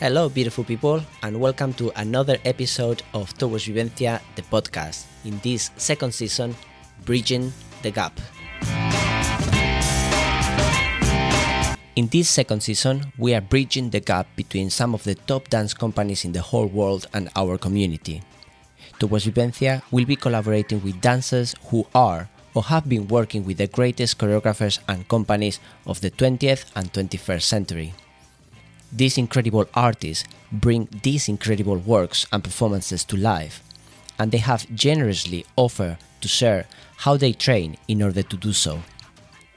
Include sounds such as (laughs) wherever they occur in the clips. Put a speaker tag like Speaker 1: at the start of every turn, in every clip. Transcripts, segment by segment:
Speaker 1: Hello, beautiful people, and welcome to another episode of Towards Vivencia, the podcast. In this second season, Bridging the Gap. In this second season, we are bridging the gap between some of the top dance companies in the whole world and our community. Towards Vivencia will be collaborating with dancers who are or have been working with the greatest choreographers and companies of the 20th and 21st century. These incredible artists bring these incredible works and performances to life, and they have generously offered to share how they train in order to do so,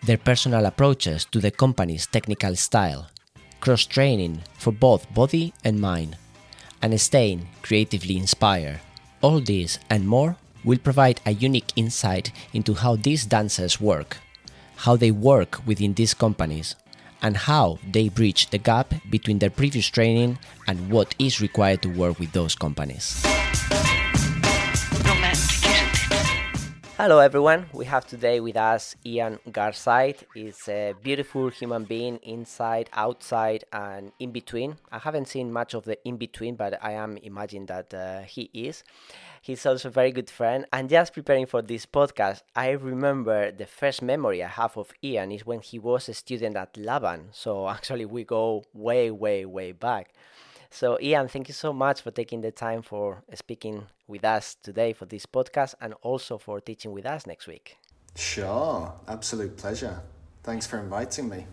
Speaker 1: their personal approaches to the company's technical style, cross training for both body and mind, and staying creatively inspired. All this and more will provide a unique insight into how these dancers work, how they work within these companies, and how they bridge the gap between their previous training and what is required to work with those companies. Hello everyone, we have today with us Ian Garside. He's a beautiful human being inside, outside, and in between. I haven't seen much of the in between, but I am imagining that uh, he is. He's also a very good friend. And just preparing for this podcast, I remember the first memory I have of Ian is when he was a student at Laban. So (laughs) actually, we go way, way, way back. So, Ian, thank you so much for taking the time for speaking with us today for this podcast and also for teaching with us next week.
Speaker 2: Sure, absolute pleasure. Thanks for inviting me.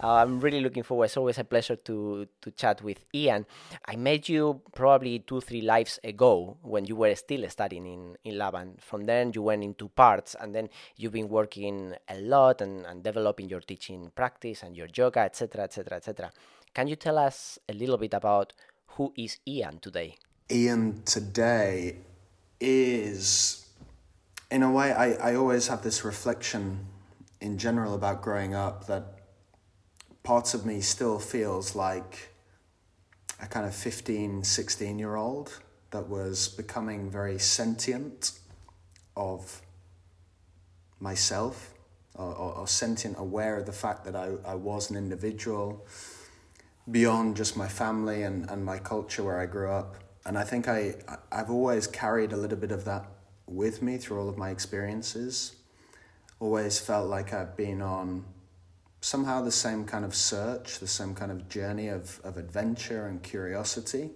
Speaker 1: Uh, I'm really looking forward. It's always a pleasure to to chat with Ian. I met you probably two, three lives ago when you were still studying in, in Laban. From then you went into parts and then you've been working a lot and, and developing your teaching practice and your yoga, etc., etc., etc. Can you tell us a little bit about who is Ian today?
Speaker 2: Ian today is, in a way, I, I always have this reflection in general about growing up that parts of me still feels like a kind of 15, 16 year old that was becoming very sentient of myself or, or, or sentient, aware of the fact that I, I was an individual beyond just my family and, and my culture where I grew up. And I think I, I've always carried a little bit of that with me through all of my experiences. Always felt like I've been on somehow the same kind of search, the same kind of journey of, of adventure and curiosity.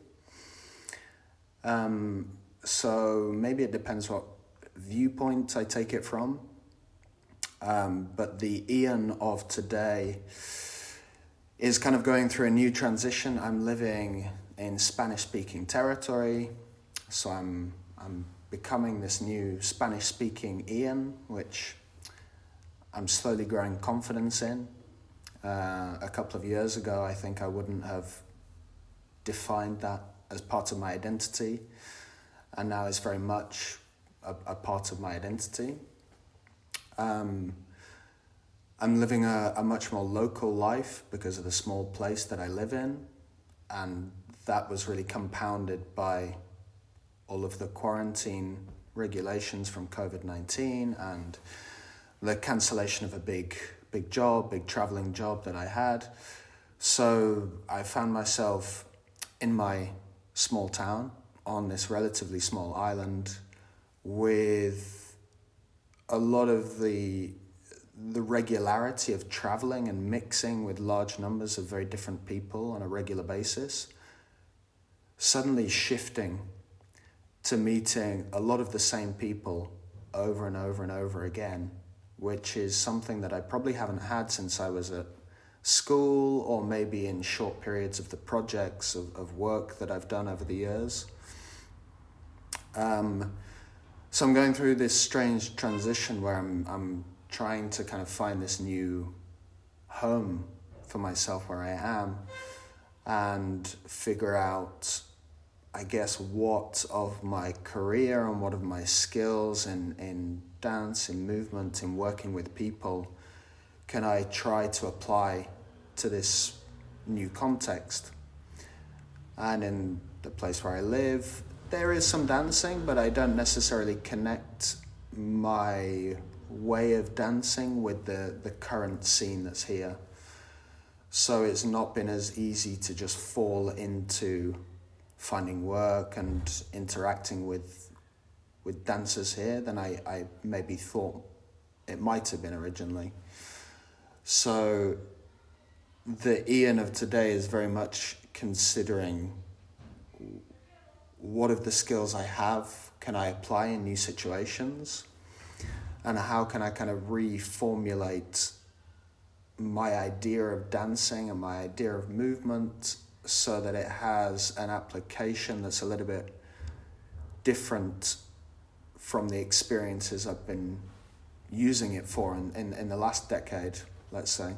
Speaker 2: Um, so maybe it depends what viewpoint I take it from. Um, but the Ian of today is kind of going through a new transition. I'm living in Spanish speaking territory, so I'm, I'm becoming this new Spanish speaking Ian, which I'm slowly growing confidence in. Uh, a couple of years ago, I think I wouldn't have defined that as part of my identity, and now it's very much a, a part of my identity. Um, I'm living a, a much more local life because of the small place that I live in, and that was really compounded by all of the quarantine regulations from COVID 19 and the cancellation of a big, big job, big traveling job that I had. So I found myself in my small town on this relatively small island with a lot of the the regularity of traveling and mixing with large numbers of very different people on a regular basis, suddenly shifting to meeting a lot of the same people over and over and over again, which is something that I probably haven't had since I was at school or maybe in short periods of the projects of, of work that I've done over the years. Um, so I'm going through this strange transition where I'm, I'm trying to kind of find this new home for myself where I am and figure out, I guess, what of my career and what of my skills in, in dance, in movement, in working with people can I try to apply to this new context. And in the place where I live, there is some dancing, but I don't necessarily connect my way of dancing with the, the current scene that's here. So it's not been as easy to just fall into finding work and interacting with with dancers here than I, I maybe thought it might have been originally. So the Ian of today is very much considering what of the skills I have can I apply in new situations and how can I kind of reformulate my idea of dancing and my idea of movement so that it has an application that's a little bit different from the experiences I've been using it for in, in, in the last decade, let's say.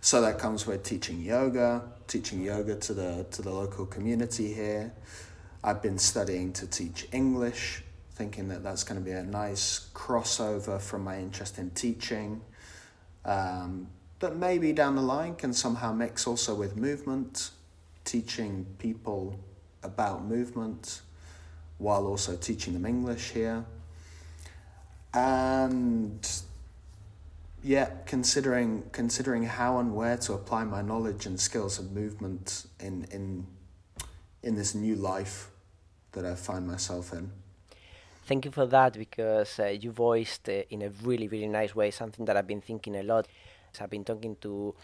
Speaker 2: So that comes with teaching yoga, teaching yoga to the to the local community here. I've been studying to teach English, thinking that that's going to be a nice crossover from my interest in teaching. Um, that maybe down the line can somehow mix also with movement, teaching people about movement while also teaching them English here. And yeah, considering considering how and where to apply my knowledge and skills of movement in in in this new life that I find myself in.
Speaker 1: Thank you for that because uh, you voiced uh, in a really really nice way something that I've been thinking a lot. I've been talking to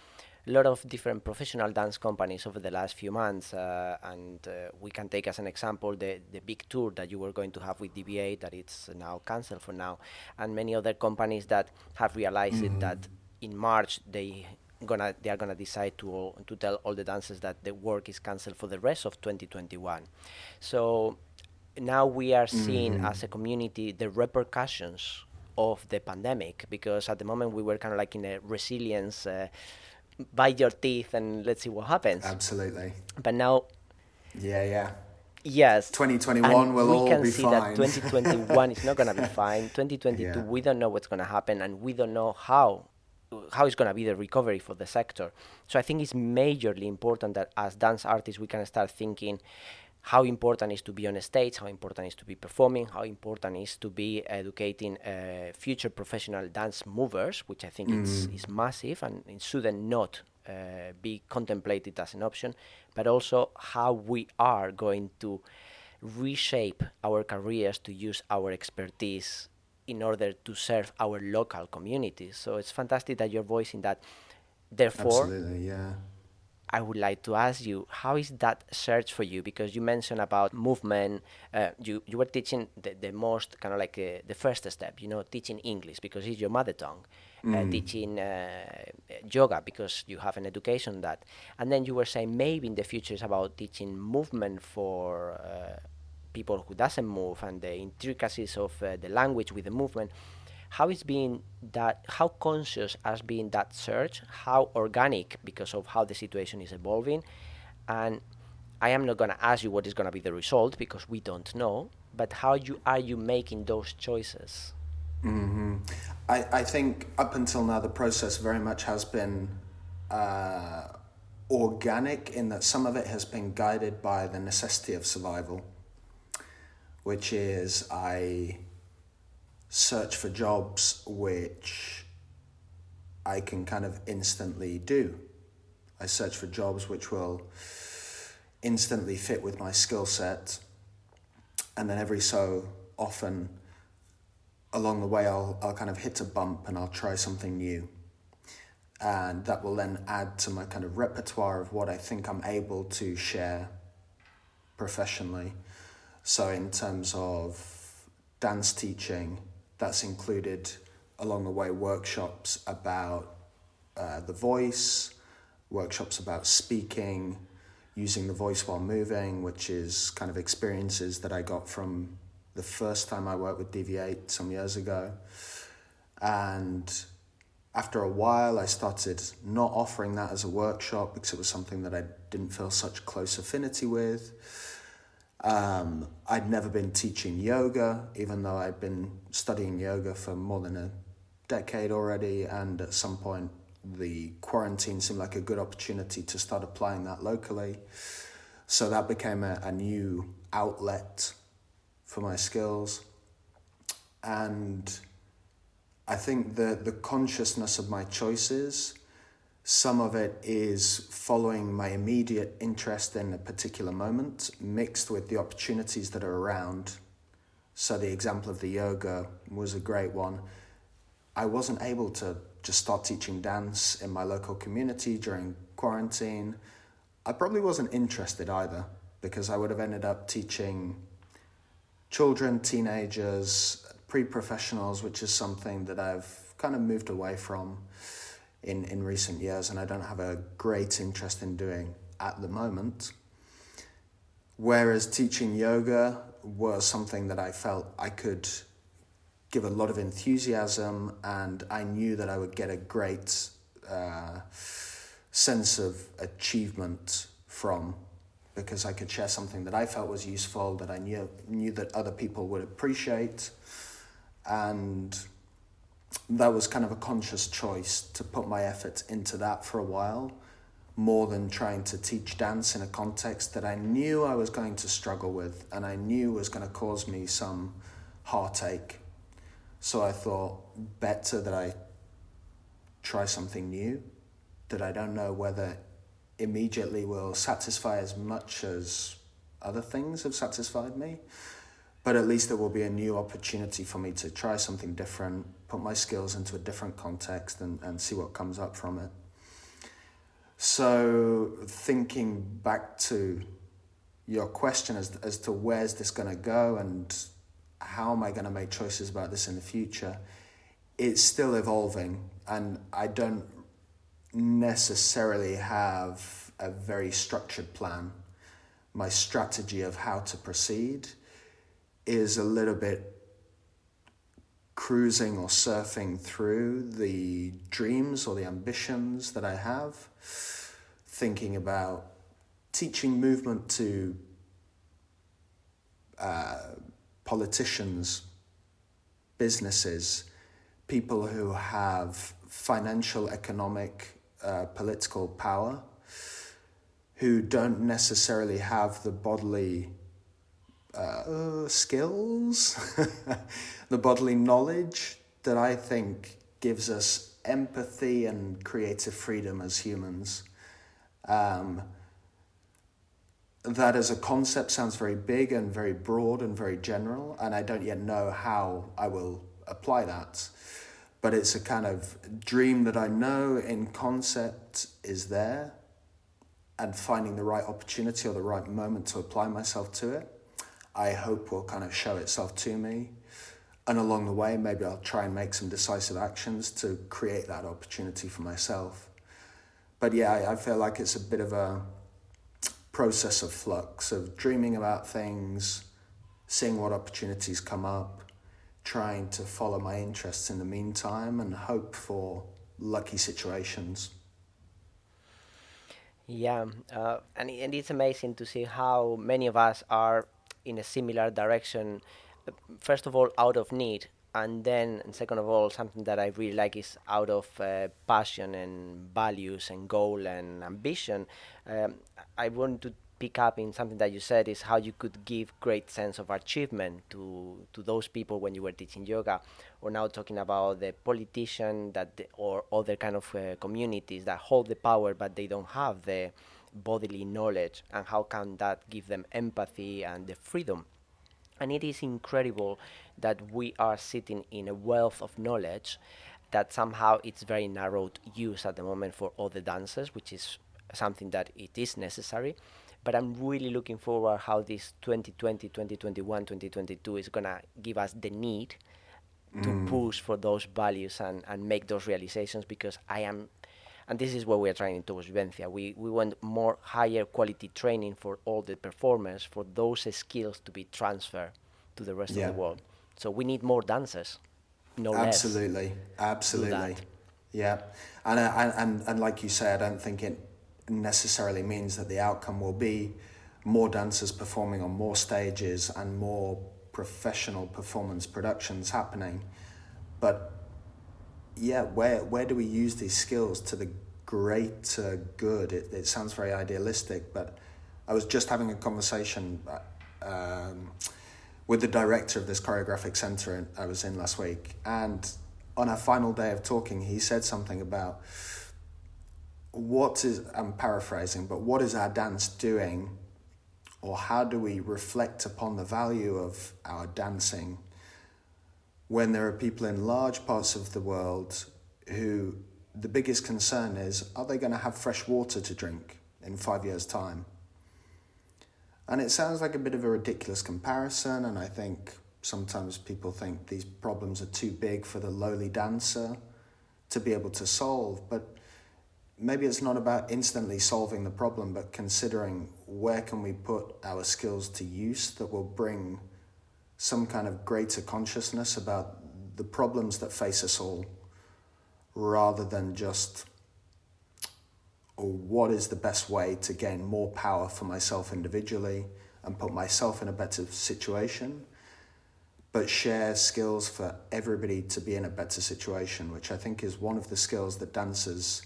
Speaker 1: a lot of different professional dance companies over the last few months, uh, and uh, we can take as an example the the big tour that you were going to have with DV8 that it's now cancelled for now, and many other companies that have realized mm-hmm. that in March they gonna they are gonna decide to to tell all the dancers that the work is cancelled for the rest of 2021. So now we are seeing mm-hmm. as a community the repercussions of the pandemic because at the moment we were kind of like in a resilience. Uh, bite your teeth and let's see what happens.
Speaker 2: Absolutely.
Speaker 1: But now.
Speaker 2: Yeah, yeah.
Speaker 1: Yes.
Speaker 2: 2021 will all be fine. We can see that
Speaker 1: 2021 is not going to be (laughs) fine. 2022, yeah. we don't know what's going to happen and we don't know how how is going to be the recovery for the sector. So I think it's majorly important that as dance artists we can start thinking how important is to be on a stage, how important is to be performing, how important is to be educating uh, future professional dance movers, which I think mm. is, is massive and it shouldn't not uh, be contemplated as an option, but also how we are going to reshape our careers to use our expertise in order to serve our local communities. So it's fantastic that you're voicing that. Therefore,
Speaker 2: Absolutely, yeah
Speaker 1: I would like to ask you, how is that search for you? Because you mentioned about movement. Uh, you you were teaching the, the most kind of like uh, the first step, you know, teaching English because it's your mother tongue. Uh, mm. Uh, teaching yoga because you have an education that, and then you were saying maybe in the future it's about teaching movement for uh, people who doesn't move and the intricacies of uh, the language with the movement how is being that how conscious has been that search how organic because of how the situation is evolving and i am not going to ask you what is going to be the result because we don't know but how you are you making those choices
Speaker 2: mm-hmm. I, I think up until now the process very much has been uh, organic in that some of it has been guided by the necessity of survival which is i search for jobs which I can kind of instantly do. I search for jobs which will instantly fit with my skill set. And then every so often along the way, I'll, I'll kind of hit a bump and I'll try something new. And that will then add to my kind of repertoire of what I think I'm able to share professionally. So, in terms of dance teaching, that's included along the way workshops about uh, the voice, workshops about speaking, using the voice while moving, which is kind of experiences that I got from the first time I worked with DV8 some years ago. And after a while, I started not offering that as a workshop because it was something that I didn't feel such close affinity with. Um, I'd never been teaching yoga, even though I'd been studying yoga for more than a decade already. And at some point, the quarantine seemed like a good opportunity to start applying that locally. So that became a, a new outlet for my skills. And I think the, the consciousness of my choices Some of it is following my immediate interest in a particular moment, mixed with the opportunities that are around. So, the example of the yoga was a great one. I wasn't able to just start teaching dance in my local community during quarantine. I probably wasn't interested either because I would have ended up teaching children, teenagers, pre professionals, which is something that I've kind of moved away from in, in recent years and I don't have a great interest in doing at the moment. Whereas teaching yoga was something that I felt I could give a lot of enthusiasm and I knew that I would get a great uh, sense of achievement from because I could share something that I felt was useful that I knew knew that other people would appreciate and that was kind of a conscious choice to put my effort into that for a while more than trying to teach dance in a context that I knew I was going to struggle with and I knew was going to cause me some heartache. So I thought better that I try something new that I don't know whether immediately will satisfy as much as other things have satisfied me but at least there will be a new opportunity for me to try something different, put my skills into a different context, and, and see what comes up from it. So, thinking back to your question as, as to where's this going to go and how am I going to make choices about this in the future, it's still evolving, and I don't necessarily have a very structured plan. My strategy of how to proceed is a little bit cruising or surfing through the dreams or the ambitions that I have, thinking about teaching movement to uh, politicians, businesses, people who have financial, economic, uh, political power, who don't necessarily have the bodily uh, skills, (laughs) the bodily knowledge that I think gives us empathy and creative freedom as humans. Um, that as a concept sounds very big and very broad and very general, and I don't yet know how I will apply that. But it's a kind of dream that I know in concept is there, and finding the right opportunity or the right moment to apply myself to it. I hope will kind of show itself to me. And along the way, maybe I'll try and make some decisive actions to create that opportunity for myself. But yeah, I, feel like it's a bit of a process of flux of dreaming about things, seeing what opportunities come up, trying to follow my interests in the meantime, and hope for lucky situations.
Speaker 1: Yeah, uh, and, and it's amazing to see how many of us are in a similar direction. First of all, out of need, and then and second of all, something that I really like is out of uh, passion and values and goal and ambition. Um, I want to pick up in something that you said is how you could give great sense of achievement to to those people when you were teaching yoga or now talking about the politician that the, or other kind of uh, communities that hold the power but they don't have the bodily knowledge and how can that give them empathy and the freedom and it is incredible that we are sitting in a wealth of knowledge that somehow it's very narrowed use at the moment for all the dancers which is something that it is necessary but i'm really looking forward how this 2020 2021 2022 is going to give us the need to mm. push for those values and, and make those realizations because i am and this is what we are trying to towards Vivencia. We, we want more higher quality training for all the performers, for those skills to be transferred to the rest yeah. of the world. So we need more dancers, no
Speaker 2: absolutely,
Speaker 1: less.
Speaker 2: Absolutely, Yeah, and, uh, and, and like you say, I don't think it necessarily means that the outcome will be more dancers performing on more stages and more professional performance productions happening. But yeah, where where do we use these skills to the greater good? It, it sounds very idealistic, but I was just having a conversation uh, um, with the director of this choreographic center I was in last week, and on our final day of talking, he said something about what is, I'm paraphrasing, but what is our dance doing, or how do we reflect upon the value of our dancing when there are people in large parts of the world who the biggest concern is are they going to have fresh water to drink in five years' time? And it sounds like a bit of a ridiculous comparison, and I think sometimes people think these problems are too big for the lowly dancer to be able to solve. But maybe it's not about instantly solving the problem, but considering where can we put our skills to use that will bring some kind of greater consciousness about the problems that face us all, rather than just or what is the best way to gain more power for myself individually and put myself in a better situation, but share skills for everybody to be in a better situation, which I think is one of the skills that dancers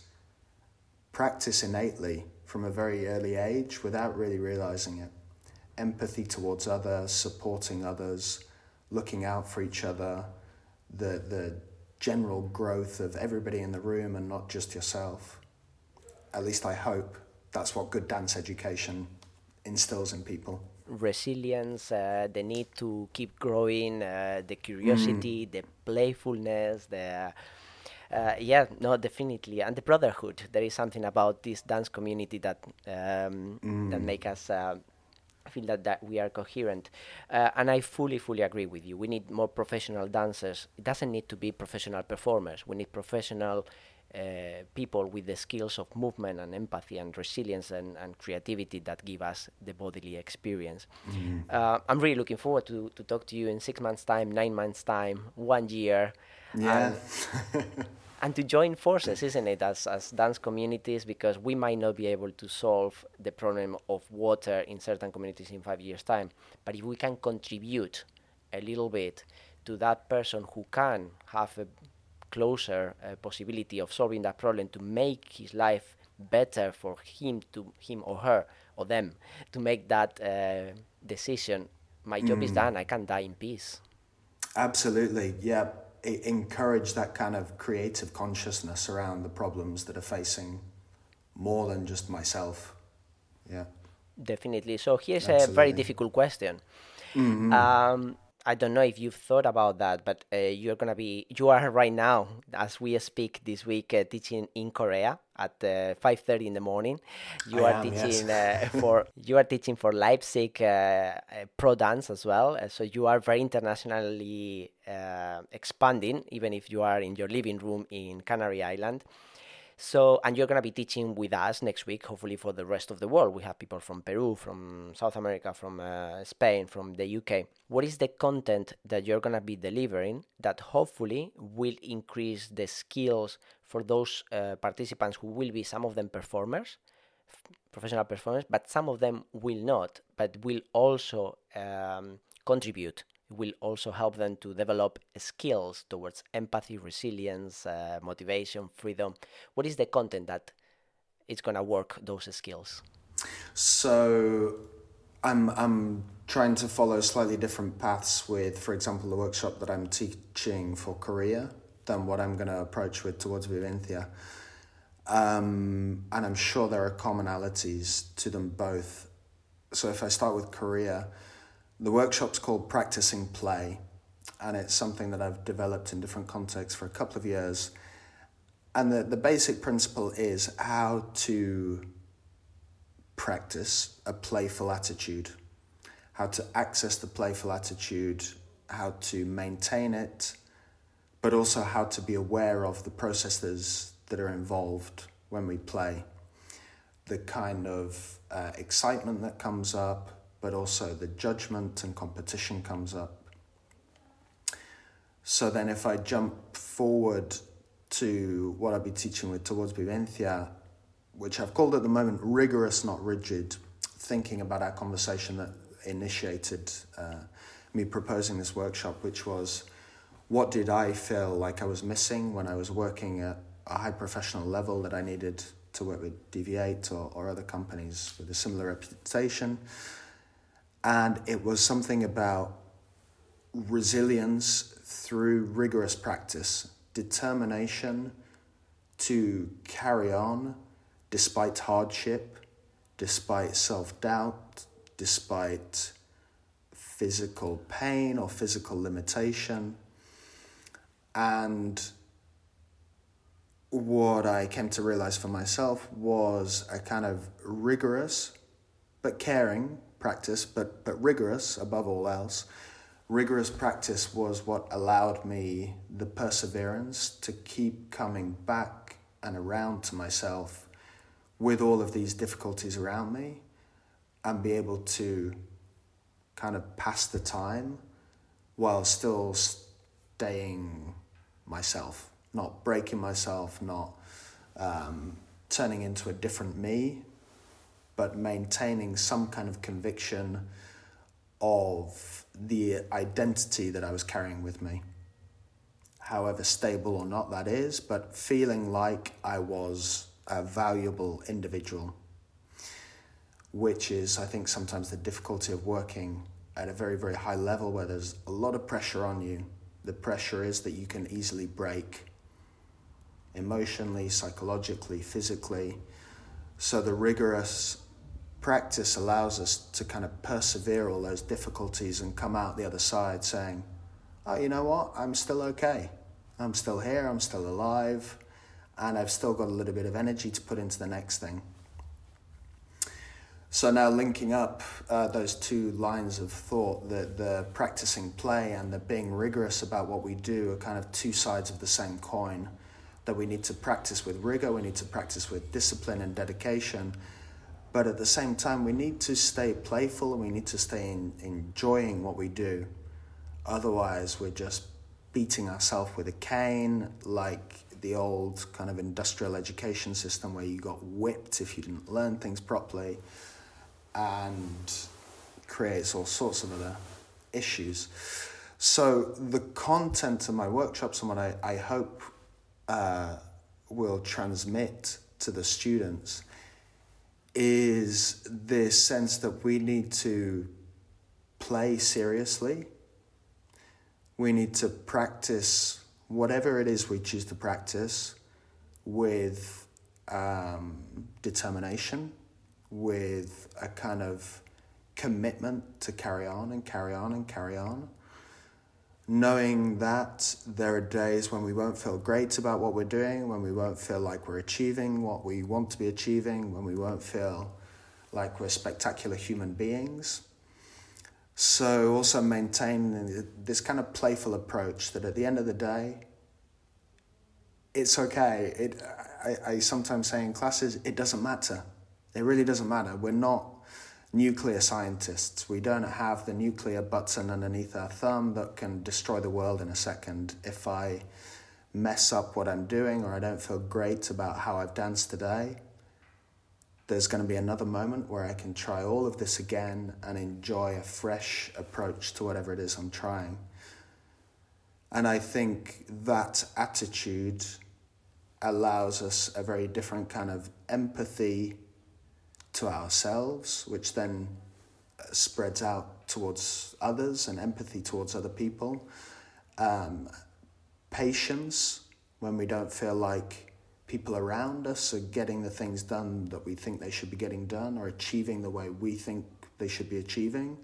Speaker 2: practice innately from a very early age without really realizing it. Empathy towards others, supporting others, looking out for each other, the, the general growth of everybody in the room and not just yourself at least I hope that's what good dance education instills in people.
Speaker 1: Resilience, uh, the need to keep growing, uh, the curiosity, mm. the playfulness, the uh, yeah, no, definitely, and the brotherhood. There is something about this dance community that um, mm. that make us uh, feel that, that we are coherent. Uh, and I fully, fully agree with you. We need more professional dancers. It doesn't need to be professional performers. We need professional uh, people with the skills of movement and empathy and resilience and, and creativity that give us the bodily experience. Mm-hmm. Uh, I'm really looking forward to, to talk to you in six months' time, nine months' time, one year.
Speaker 2: Yeah. (laughs)
Speaker 1: And, to join forces, isn't it, as, as dance communities, because we might not be able to solve the problem of water in certain communities in five years' time. But if we can contribute a little bit to that person who can have a closer uh, possibility of solving that problem to make his life better for him to him or her or them to make that uh, decision my job mm. is done i can die in peace
Speaker 2: absolutely yeah encourage that kind of creative consciousness around the problems that are facing more than just myself yeah
Speaker 1: definitely so here's absolutely. a very difficult question mm-hmm. um, I don't know if you've thought about that, but uh, you're gonna be you are right now as we speak this week uh, teaching in Korea at uh, five thirty in the morning. You I are am, teaching yes. Uh, (laughs) for you are teaching for Leipzig uh, uh, pro dance as well. so you are very internationally expanding, even if you are in your living room in Canary Island. So, and you're going to be teaching with us next week, hopefully for the rest of the world. We have people from Peru, from South America, from uh, Spain, from the UK. What is the content that you're going to be delivering that hopefully will increase the skills for those uh, participants who will be some of them performers, professional performers, but some of them will not, but will also um, contribute will also help them to develop skills towards empathy, resilience, uh, motivation, freedom. What is the content that is going to work those skills?
Speaker 2: So, I'm I'm trying to follow slightly different paths with, for example, the workshop that I'm teaching for Korea than what I'm going to approach with towards Vivencia. Um, and I'm sure there are commonalities to them both. So if I start with Korea, the workshop's called Practicing Play, and it's something that I've developed in different contexts for a couple of years. And the, the basic principle is how to practice a playful attitude, how to access the playful attitude, how to maintain it, but also how to be aware of the processes that are involved when we play. The kind of uh, excitement that comes up, but also the judgment and competition comes up. So then, if I jump forward to what I'll be teaching with towards Vivencia, which I've called at the moment rigorous, not rigid, thinking about our conversation that initiated uh, me proposing this workshop, which was what did I feel like I was missing when I was working at a high professional level that I needed to work with DV8 or, or other companies with a similar reputation and it was something about resilience through rigorous practice, determination to carry on despite hardship, despite self doubt, despite physical pain or physical limitation. And what I came to realize for myself was a kind of rigorous but caring practice, but, but rigorous above all else. Rigorous practice was what allowed me the perseverance to keep coming back and around to myself with all of these difficulties around me and be able to kind of pass the time while still staying myself, not breaking myself, not um, turning into a different me, but maintaining some kind of conviction of the identity that I was carrying with me. However stable or not that is, but feeling like I was a valuable individual, which is, I think, sometimes the difficulty of working at a very, very high level where there's a lot of pressure on you. The pressure is that you can easily break emotionally, psychologically, physically. So the rigorous practice allows us to kind of persevere all those difficulties and come out the other side saying, oh, you know what? I'm still okay. I'm still here. I'm still alive. And I've still got a little bit of energy to put into the next thing. So now linking up uh, those two lines of thought, the, the practicing play and the being rigorous about what we do are kind of two sides of the same coin that we need to practice with rigor, we need to practice with discipline and dedication. But at the same time, we need to stay playful and we need to stay in, enjoying what we do. Otherwise, we're just beating ourselves with a cane like the old kind of industrial education system where you got whipped if you didn't learn things properly and creates all sorts of other issues. So, the content of my workshops and what I, I hope uh, will transmit to the students is this sense that we need to play seriously. We need to practice whatever it is we choose to practice with um, determination with a kind of commitment to carry on and carry on and carry on. Knowing that there are days when we won't feel great about what we're doing, when we won't feel like we're achieving what we want to be achieving, when we won't feel like we're spectacular human beings. So, also maintain this kind of playful approach that at the end of the day, it's okay. It, I, I sometimes say in classes, it doesn't matter it really doesn't matter. We're not nuclear scientists. We don't have the nuclear button underneath our thumb that can destroy the world in a second. If I mess up what I'm doing or I don't feel great about how I've danced today, there's going to be another moment where I can try all of this again and enjoy a fresh approach to whatever it is I'm trying. And I think that attitude allows us a very different kind of empathy to ourselves, which then uh, spreads out towards others and empathy towards other people. Um, patience when we don't feel like people around us are getting the things done that we think they should be getting done or achieving the way we think they should be achieving.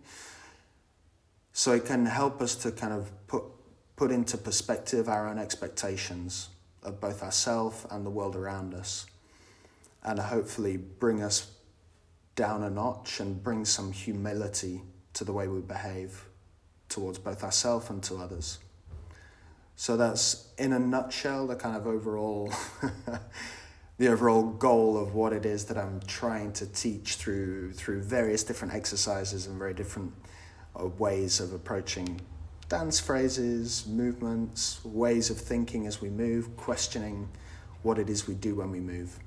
Speaker 2: So it can help us to kind of put put into perspective our own expectations of both ourselves and the world around us, and hopefully bring us down a notch and bring some humility to the way we behave towards both ourselves and to others. So that's in a nutshell the kind of overall (laughs) the overall goal of what it is that I'm trying to teach through through various different exercises and very different uh, ways of approaching dance phrases, movements, ways of thinking as we move, questioning what it is we do when we move.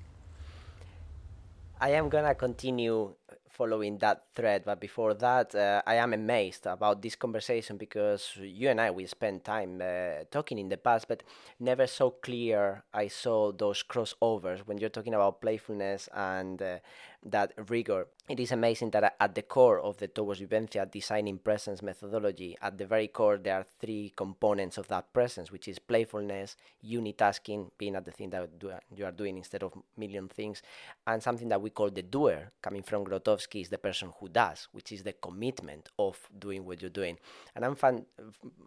Speaker 1: I am gonna continue following that thread. But before that, uh, I am amazed about this conversation because you and I we spent time uh, talking in the past, but never so clear. I saw those crossovers when you're talking about playfulness and uh, that rigor. It is amazing that at the core of the Towards Vivencia designing presence methodology, at the very core, there are three components of that presence, which is playfulness, unitasking, being at the thing that you are doing instead of million things, and something that we call the doer, coming from Grotowski, is the person who does, which is the commitment of doing what you're doing. And I'm fun,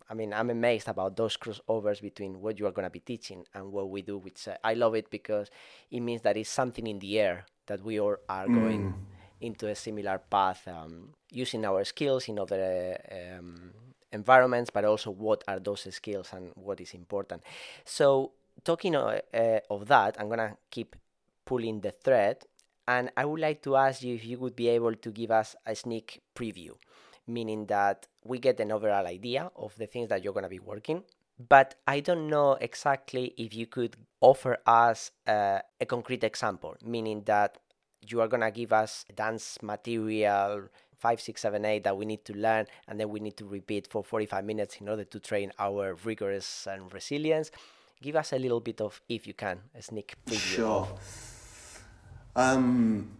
Speaker 1: I mean, I'm amazed about those crossovers between what you are going to be teaching and what we do, which uh, I love it because it means that it's something in the air that we all are mm. going into a similar path, um, using our skills in other um, environments, but also what are those skills and what is important. So, talking uh, uh, of that, I'm gonna keep pulling the thread, and I would like to ask you if you would be able to give us a sneak preview, meaning that we get an overall idea of the things that you're gonna be working. But I don't know exactly if you could offer us uh, a concrete example, meaning that you are going to give us dance material five, six, seven, eight that we need to learn, and then we need to repeat for 45 minutes in order to train our rigorous and resilience. Give us a little bit of, if you can, a sneak preview.
Speaker 2: Sure. Um,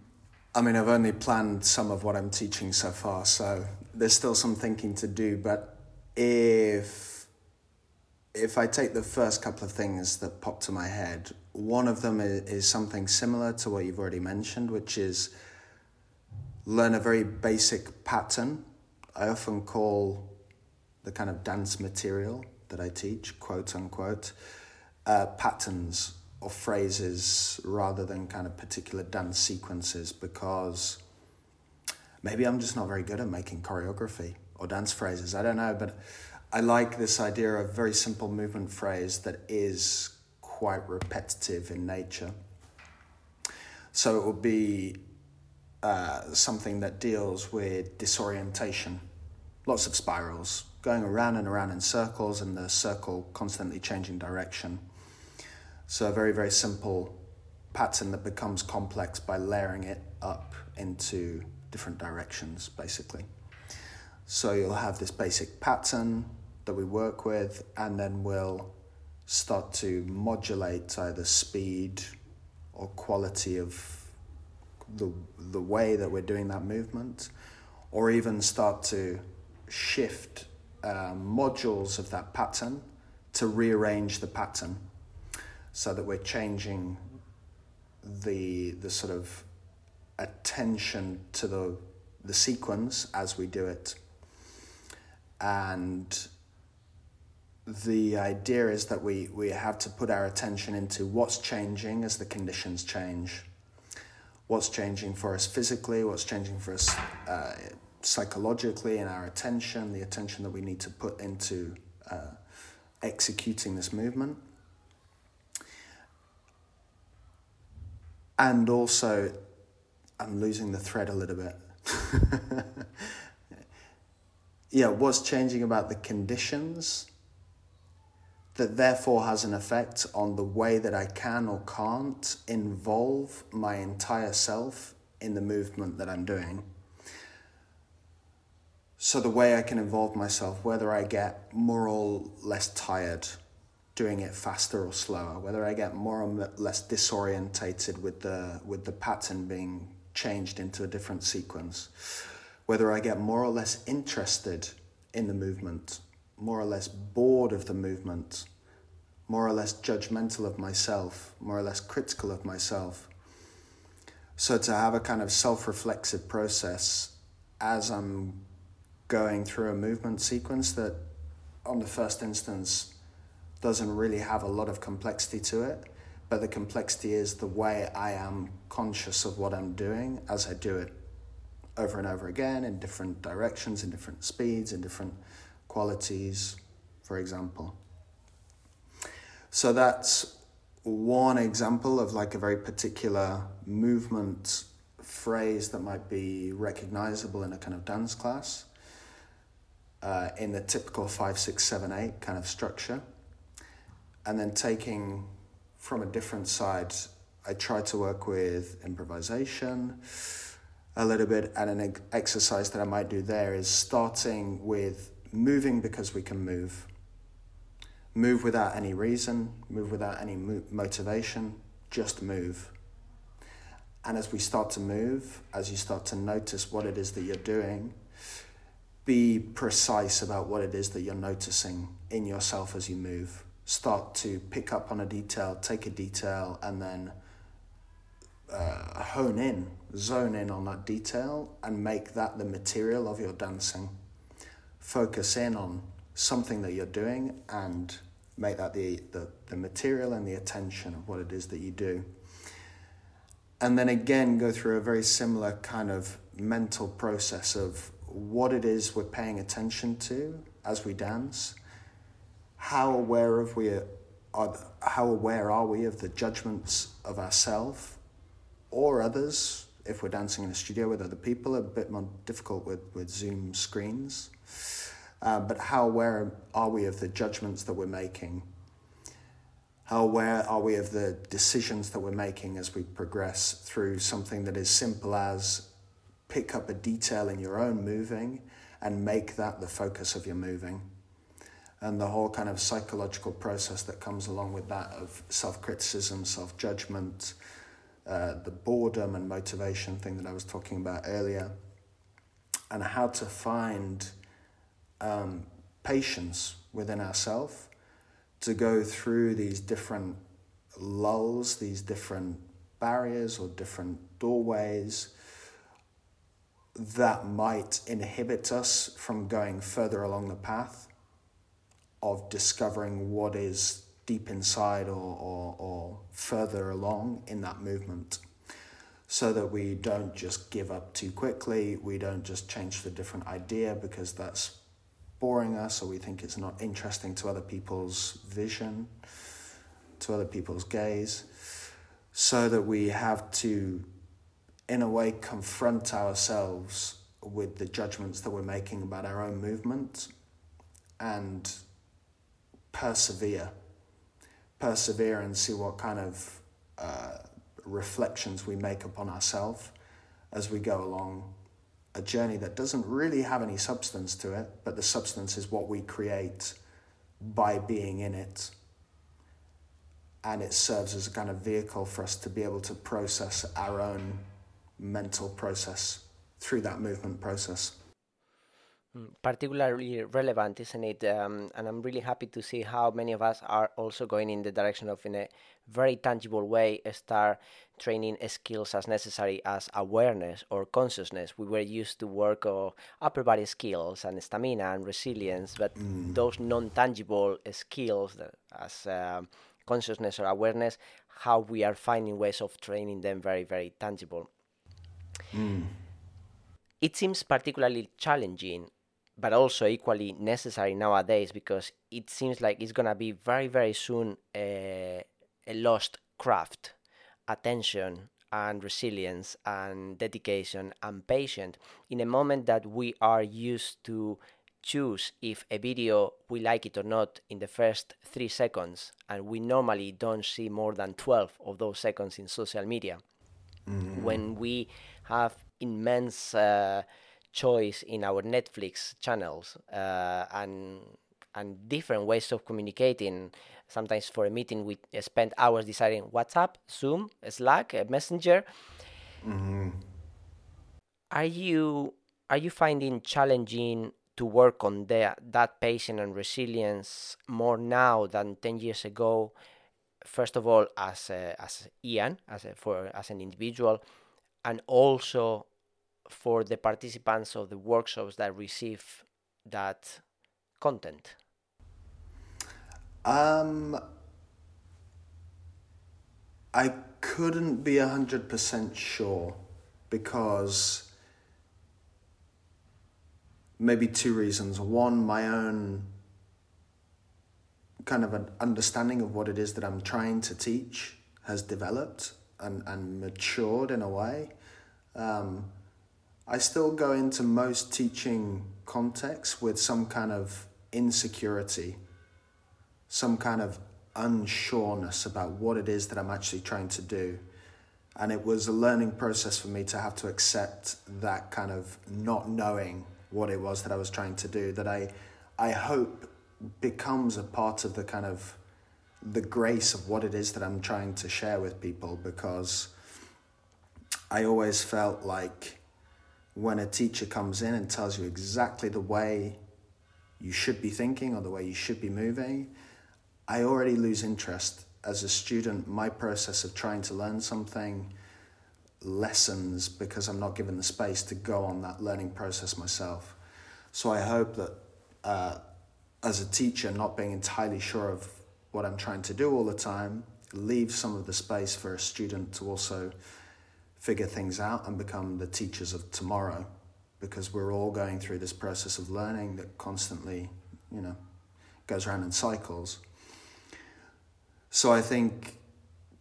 Speaker 2: I mean, I've only planned some of what I'm teaching so far, so there's still some thinking to do. But if if I take the first couple of things that pop to my head, one of them is, is something similar to what you've already mentioned, which is learn a very basic pattern. I often call the kind of dance material that I teach, quote unquote, uh, patterns or phrases rather than kind of particular dance sequences because maybe I'm just not very good at making choreography or dance phrases. I don't know, but I like this idea of very simple movement phrase that is quite repetitive in nature. So it will be uh, something that deals with disorientation, lots of spirals, going around and around in circles, and the circle constantly changing direction. So a very, very simple pattern that becomes complex by layering it up into different directions, basically. So you'll have this basic pattern that we work with, and then we'll start to modulate either speed or quality of the, the way that we're doing that movement, or even start to shift uh, modules of that pattern to rearrange the pattern so that we're changing the, the sort of attention to the, the sequence as we do it. And the idea is that we, we have to put our attention into what's changing as the conditions change. What's changing for us physically, what's changing for us uh, psychologically, and our attention, the attention that we need to put into uh, executing this movement. And also, I'm losing the thread a little bit. (laughs) yeah, what's changing about the conditions that therefore has an effect on the way that I can or can't involve my entire self in the movement that I'm doing. So, the way I can involve myself, whether I get more or less tired doing it faster or slower, whether I get more or less disorientated with the, with the pattern being changed into a different sequence, whether I get more or less interested in the movement more or less bored of the movement, more or less judgmental of myself, more or less critical of myself. So to have a kind of self reflexive process as I'm going through a movement sequence that, on the first instance, doesn't really have a lot of complexity to it, but the complexity is the way I am conscious of what I'm doing as I do it over and over again in different directions, in different speeds, in different qualities, for example. So that's one example of like a very particular movement phrase that might be recognizable in a kind of dance class uh, in the typical five, six, seven, eight kind of structure. And then taking from a different side, I try to work with improvisation, a little bit, and an exercise that I might do there is starting with moving because we can move. Move without any reason, move without any mo- motivation, just move. And as we start to move, as you start to notice what it is that you're doing, be precise about what it is that you're noticing in yourself as you move. Start to pick up on a detail, take a detail, and then uh, hone in, zone in on that detail, and make that the material of your dancing. Focus in on something that you're doing and make that the, the, the material and the attention of what it is that you do. And then again go through a very similar kind of mental process of what it is we're paying attention to as we dance. How aware of we are how aware are we of the judgments of ourselves or others? If we're dancing in a studio with other people a bit more difficult with, with zoom screens uh, but how aware are we of the judgments that we're making how aware are we of the decisions that we're making as we progress through something that is simple as pick up a detail in your own moving and make that the focus of your moving? And the whole kind of psychological process that comes along with that of self criticism, self judgment, uh, the boredom and motivation thing that I was talking about earlier, and how to find um, patience within ourselves to go through these different lulls, these different barriers or different doorways that might inhibit us from going further along the path of discovering what is deep inside or, or, or further along in that movement. So that we don't just give up too quickly, we don't just change to a different idea because that's boring us or we think it's not interesting to other people's vision, to other people's gaze, so that we have to, in a way, confront ourselves with the judgments that we're making about our own movement and persevere. Persevere and see what kind of uh, reflections we make upon ourselves as we go along a journey that doesn't really have any substance to it, but the substance is what we create by being in it. And it serves as a kind of vehicle for us to be able to process our own mental process through that movement process.
Speaker 1: Mm, particularly relevant, isn't it? Um, and I'm really happy to see how many of us are also going in the direction of, in a very tangible way, start training skills as necessary as awareness or consciousness. We were used to work on upper body skills and stamina and resilience, but mm. those non-tangible skills as uh, consciousness or awareness, how we are finding ways of training them very, very tangible. Mm. It seems particularly challenging but also equally necessary nowadays because it seems like it's gonna be very very soon a, a lost craft attention and resilience and dedication and patience in a moment that we are used to choose if a video we like it or not in the first three seconds and we normally don't see more than 12 of those seconds in social media mm-hmm. when we have immense uh, choice in our Netflix channels uh, and and different ways of communicating. Sometimes for a meeting, we spend hours deciding WhatsApp, Zoom, Slack, Messenger. Mm-hmm. Are you are you finding challenging to work on the, that patience and resilience more now than ten years ago? First of all, as a, as Ian, as a, for as an individual, and also for the participants of the workshops that receive that content?
Speaker 2: Um, I couldn't be 100% sure because maybe two reasons. One, my own kind of an understanding of what it is that I'm trying to teach has developed and, and matured in a way. Um, I still go into most teaching contexts with some kind of insecurity, some kind of unsureness about what it is that I'm actually trying to do. And it was a learning process for me to have to accept that kind of not knowing what it was that I was trying to do, that I, I hope becomes a part of the kind of the grace of what it is that I'm trying to share with people because I always felt like when a teacher comes in and tells you exactly the way you should be thinking or the way you should be moving, I already lose interest. As a student, my process of trying to learn something lessens because I'm not given the space to go on that learning process myself. So I hope that uh, as a teacher, not being entirely sure of what I'm trying to do all the time, leave some of the space for a student to also figure things out and become the teachers of tomorrow because we're all going through this process of learning that constantly, you know, goes around in cycles. So I think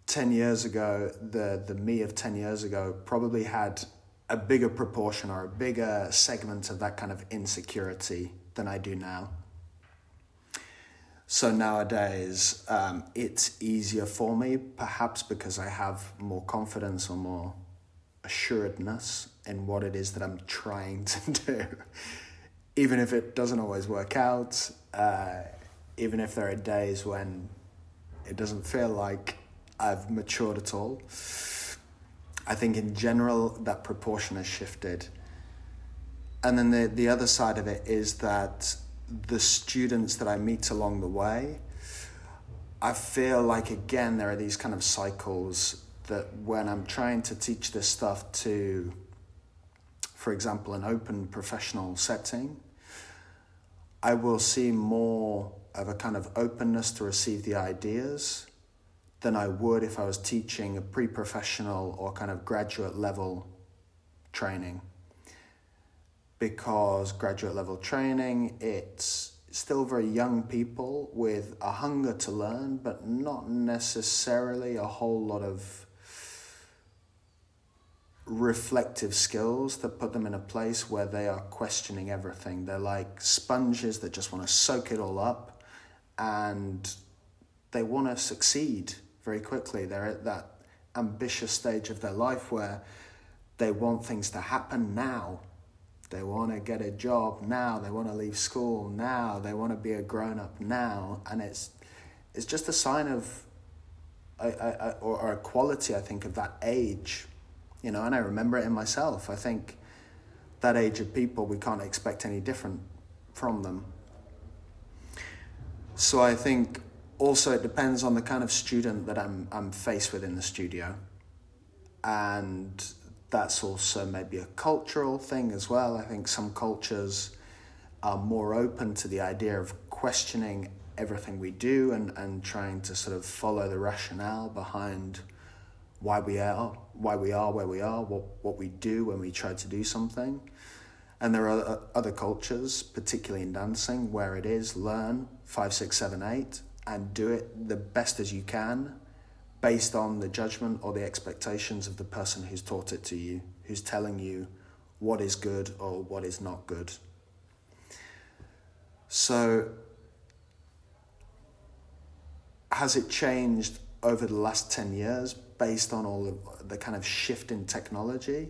Speaker 2: 10 years ago, the, the me of 10 years ago probably had a bigger proportion or a bigger segment of that kind of insecurity than I do now. So nowadays, um, it's easier for me, perhaps because I have more confidence or more assuredness in what it is that I'm trying to (laughs) do. even if it doesn't always work out, uh, even if there are days when it doesn't feel like I've matured at all. I think in general that proportion has shifted. And then the, the other side of it is that the students that I meet along the way, I feel like again there are these kind of cycles that when I'm trying to teach this stuff to, for example, an open professional setting, I will see more of a kind of openness to receive the ideas than I would if I was teaching a pre professional or kind of graduate level training. Because graduate level training, it's still very young people with a hunger to learn, but not necessarily a whole lot of reflective skills that put them in a place where they are questioning everything. They're like sponges that just want to soak it all up and they want to succeed very quickly. They're at that ambitious stage of their life where they want things to happen now they want to get a job now. They want to leave school now. They want to be a grown up now. And it's, it's just a sign of, a, a, or, a quality, I think, of that age. You know, and I remember it in myself. I think that age of people, we can't expect any different from them. So I think also it depends on the kind of student that I'm, I'm faced with in the studio. And that's also maybe a cultural thing as well. I think some cultures are more open to the idea of questioning everything we do and, and trying to sort of follow the rationale behind why we are why we are where we are, what, what we do when we try to do something. And there are other cultures, particularly in dancing, where it is learn five, six, seven, eight, and do it the best as you can based on the judgment or the expectations of the person who's taught it to you, who's telling you what is good or what is not good. So, has it changed over the last 10 years based on all the, the kind of shift in technology?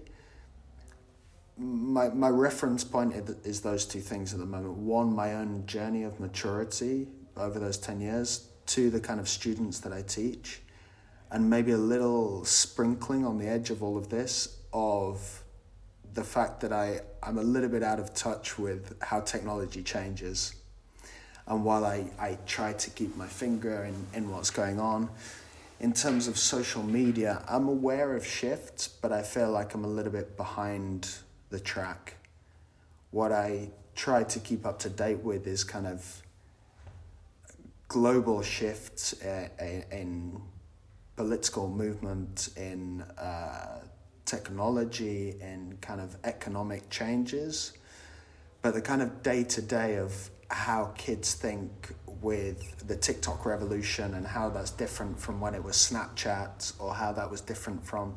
Speaker 2: My, my reference point is those two things at the moment. One, my own journey of maturity over those 10 years. Two, the kind of students that I teach and maybe a little sprinkling on the edge of all of this of the fact that I, I'm a little bit out of touch with how technology changes. And while I, I try to keep my finger in, in what's going on, in terms of social media, I'm aware of shifts, but I feel like I'm a little bit behind the track. What I try to keep up to date with is kind of global shifts uh, in political movement, in uh, technology, in kind of economic changes, but the kind of day to day of how kids think with the TikTok revolution and how that's different from when it was Snapchat or how that was different from.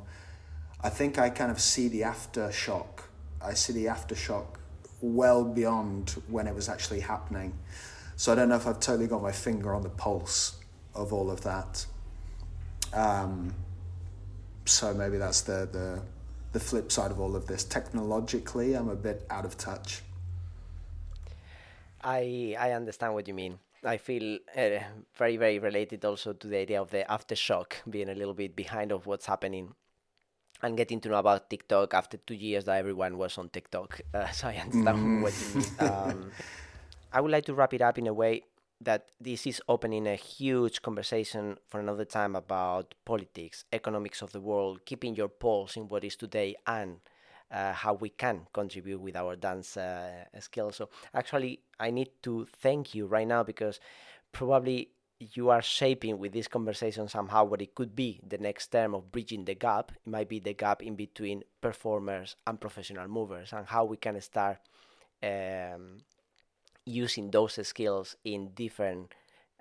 Speaker 2: I think I kind of see the aftershock. I see the aftershock well beyond when it was actually happening. So I don't know if I've totally got my finger on the pulse of all of that. Um, so maybe that's the, the the flip side of all of this. Technologically, I'm a bit out of touch.
Speaker 1: I I understand what you mean. I feel uh, very very related also to the idea of the aftershock, being a little bit behind of what's happening, and getting to know about TikTok after two years that everyone was on TikTok. (laughs) Uh, so I understand mm. what you mean. Um, (laughs) I would like to wrap it up in a way that this is opening a huge conversation for another time about politics, economics of the world, keeping your pulse in what is today, and uh, how we can contribute with our dance uh, skills. So, actually, I need to thank you right now because probably you are shaping with this conversation somehow what it could be the next term of bridging the gap. It might be the gap in between performers and professional movers, and how we can start. Um, using those skills in different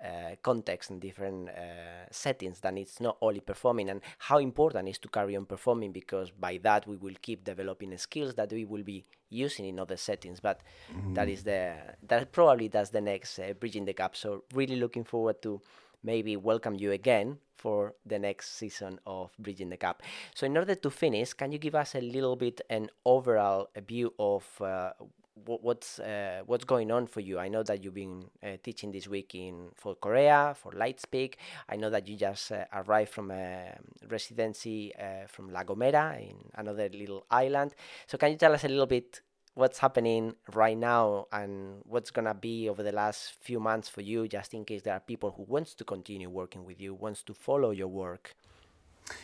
Speaker 1: uh, contexts and different uh, settings than it's not only performing and how important is to carry on performing because by that we will keep developing skills that we will be using in other settings but mm-hmm. that is the that probably that's the next uh, bridging the gap so really looking forward to maybe welcome you again for the next season of Bridging the Gap. So, in order to finish, can you give us a little bit an overall view of uh, what's uh, what's going on for you? I know that you've been uh, teaching this week in for Korea for Lightspeak. I know that you just uh, arrived from a residency uh, from La Gomera in another little island. So can you tell us a little bit what's happening right now and what's gonna be over the last few months for you, just in case there are people who wants to continue working with you, wants to follow your work?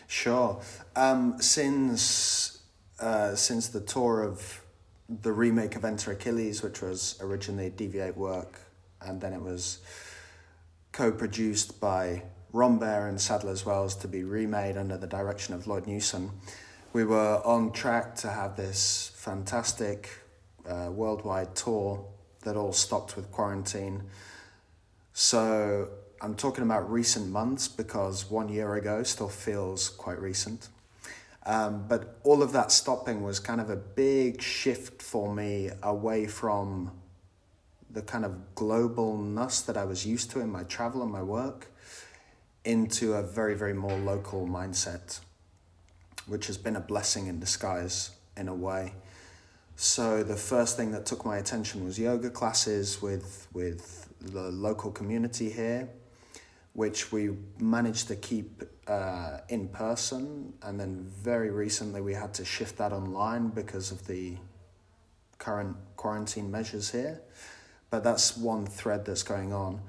Speaker 2: Sure. Um, since uh, since the tour of the remake of Enter Achilles, which was originally DV8 work, and then it was co-produced by Rambert and Sadler's Wells to be remade under the direction of Lloyd Newson. We were on track to have this fantastic uh, worldwide tour that all stopped with quarantine. So I'm talking about recent months because one year ago still feels quite recent. Um, but all of that stopping was kind of a big shift for me away from the kind of globalness that I was used to in my travel and my work into a very, very more local mindset, which has been a blessing in disguise in a way. So the first thing that took my attention was yoga classes with with the local community here which we managed to keep uh, in person. And then very recently we had to shift that online because of the current quarantine measures here. But that's one thread that's going on.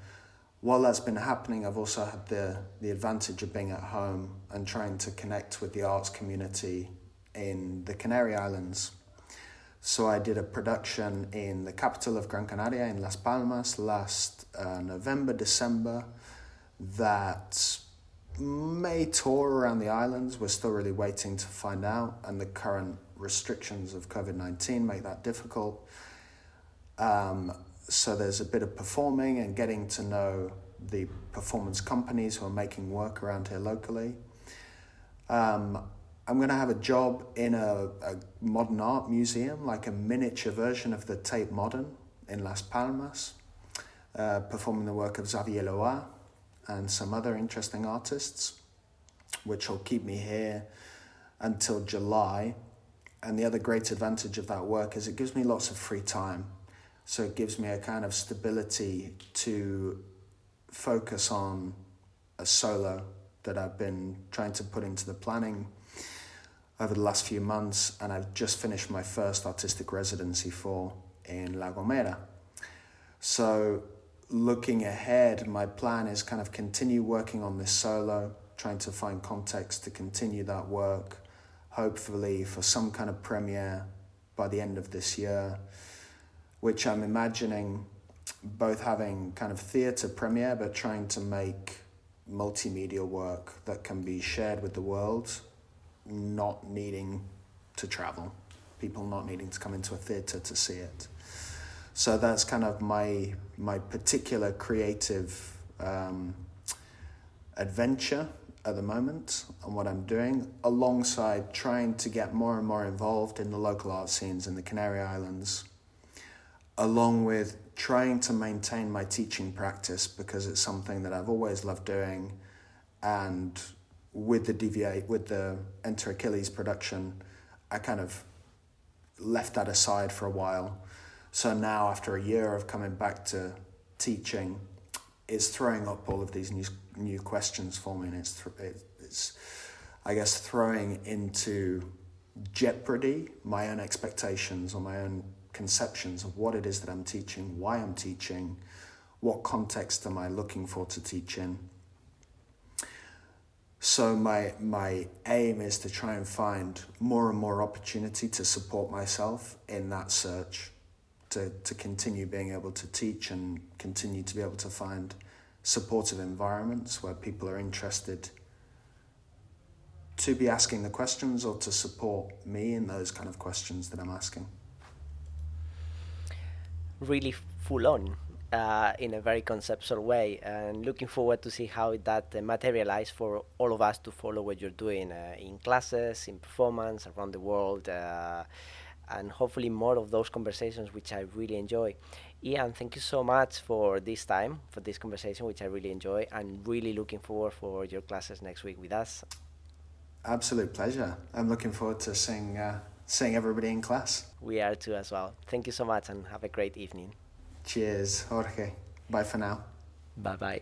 Speaker 2: While that's been happening, I've also had the, the advantage of being at home and trying to connect with the arts community in the Canary Islands. So I did a production in the capital of Gran Canaria in Las Palmas last uh, November, December that may tour around the islands. We're still really waiting to find out, and the current restrictions of COVID 19 make that difficult. Um, so there's a bit of performing and getting to know the performance companies who are making work around here locally. Um, I'm going to have a job in a, a modern art museum, like a miniature version of the Tate Modern in Las Palmas, uh, performing the work of Xavier Le Roy, and some other interesting artists, which will keep me here until July. And the other great advantage of that work is it gives me lots of free time. So it gives me a kind of stability to focus on a solo that I've been trying to put into the planning over the last few months, and I've just finished my first artistic residency for in La Gomera. So looking ahead, my plan is kind of continue working on this solo, trying to find context to continue that work, hopefully for some kind of premiere by the end of this year, which I'm imagining both having kind of theatre premiere, but trying to make multimedia work that can be shared with the world, not needing to travel, people not needing to come into a theatre to see it. So that's kind of my my particular creative um, adventure at the moment and what I'm doing, alongside trying to get more and more involved in the local art scenes in the Canary Islands, along with trying to maintain my teaching practice because it's something that I've always loved doing and with the DV8, with the Enter Achilles production, I kind of left that aside for a while. So now, after a year of coming back to teaching, it's throwing up all of these new new questions for me, and it's it's I guess throwing into jeopardy my own expectations or my own conceptions of what it is that I'm teaching, why I'm teaching, what context am I looking for to teach in. So my my aim is to try and find more and more opportunity to support myself in that search, to, to continue being able to teach and continue to be able to find supportive environments where people are interested to be asking the questions or to support me in those kind of questions that I'm asking.
Speaker 1: Really full on uh, in a very conceptual way, and looking forward to see how that uh, materializes for all of us to follow what you're doing uh, in classes, in performance around the world, uh, and hopefully more of those conversations, which I really enjoy. Ian, thank you so much for this time, for this conversation, which I really enjoy, and really looking forward for your classes next week with us.
Speaker 2: Absolute pleasure. I'm looking forward to seeing uh, seeing everybody in class.
Speaker 1: We are too as well. Thank you so much, and have a great evening.
Speaker 2: Cheers, Jorge. Bye for now.
Speaker 1: Bye bye.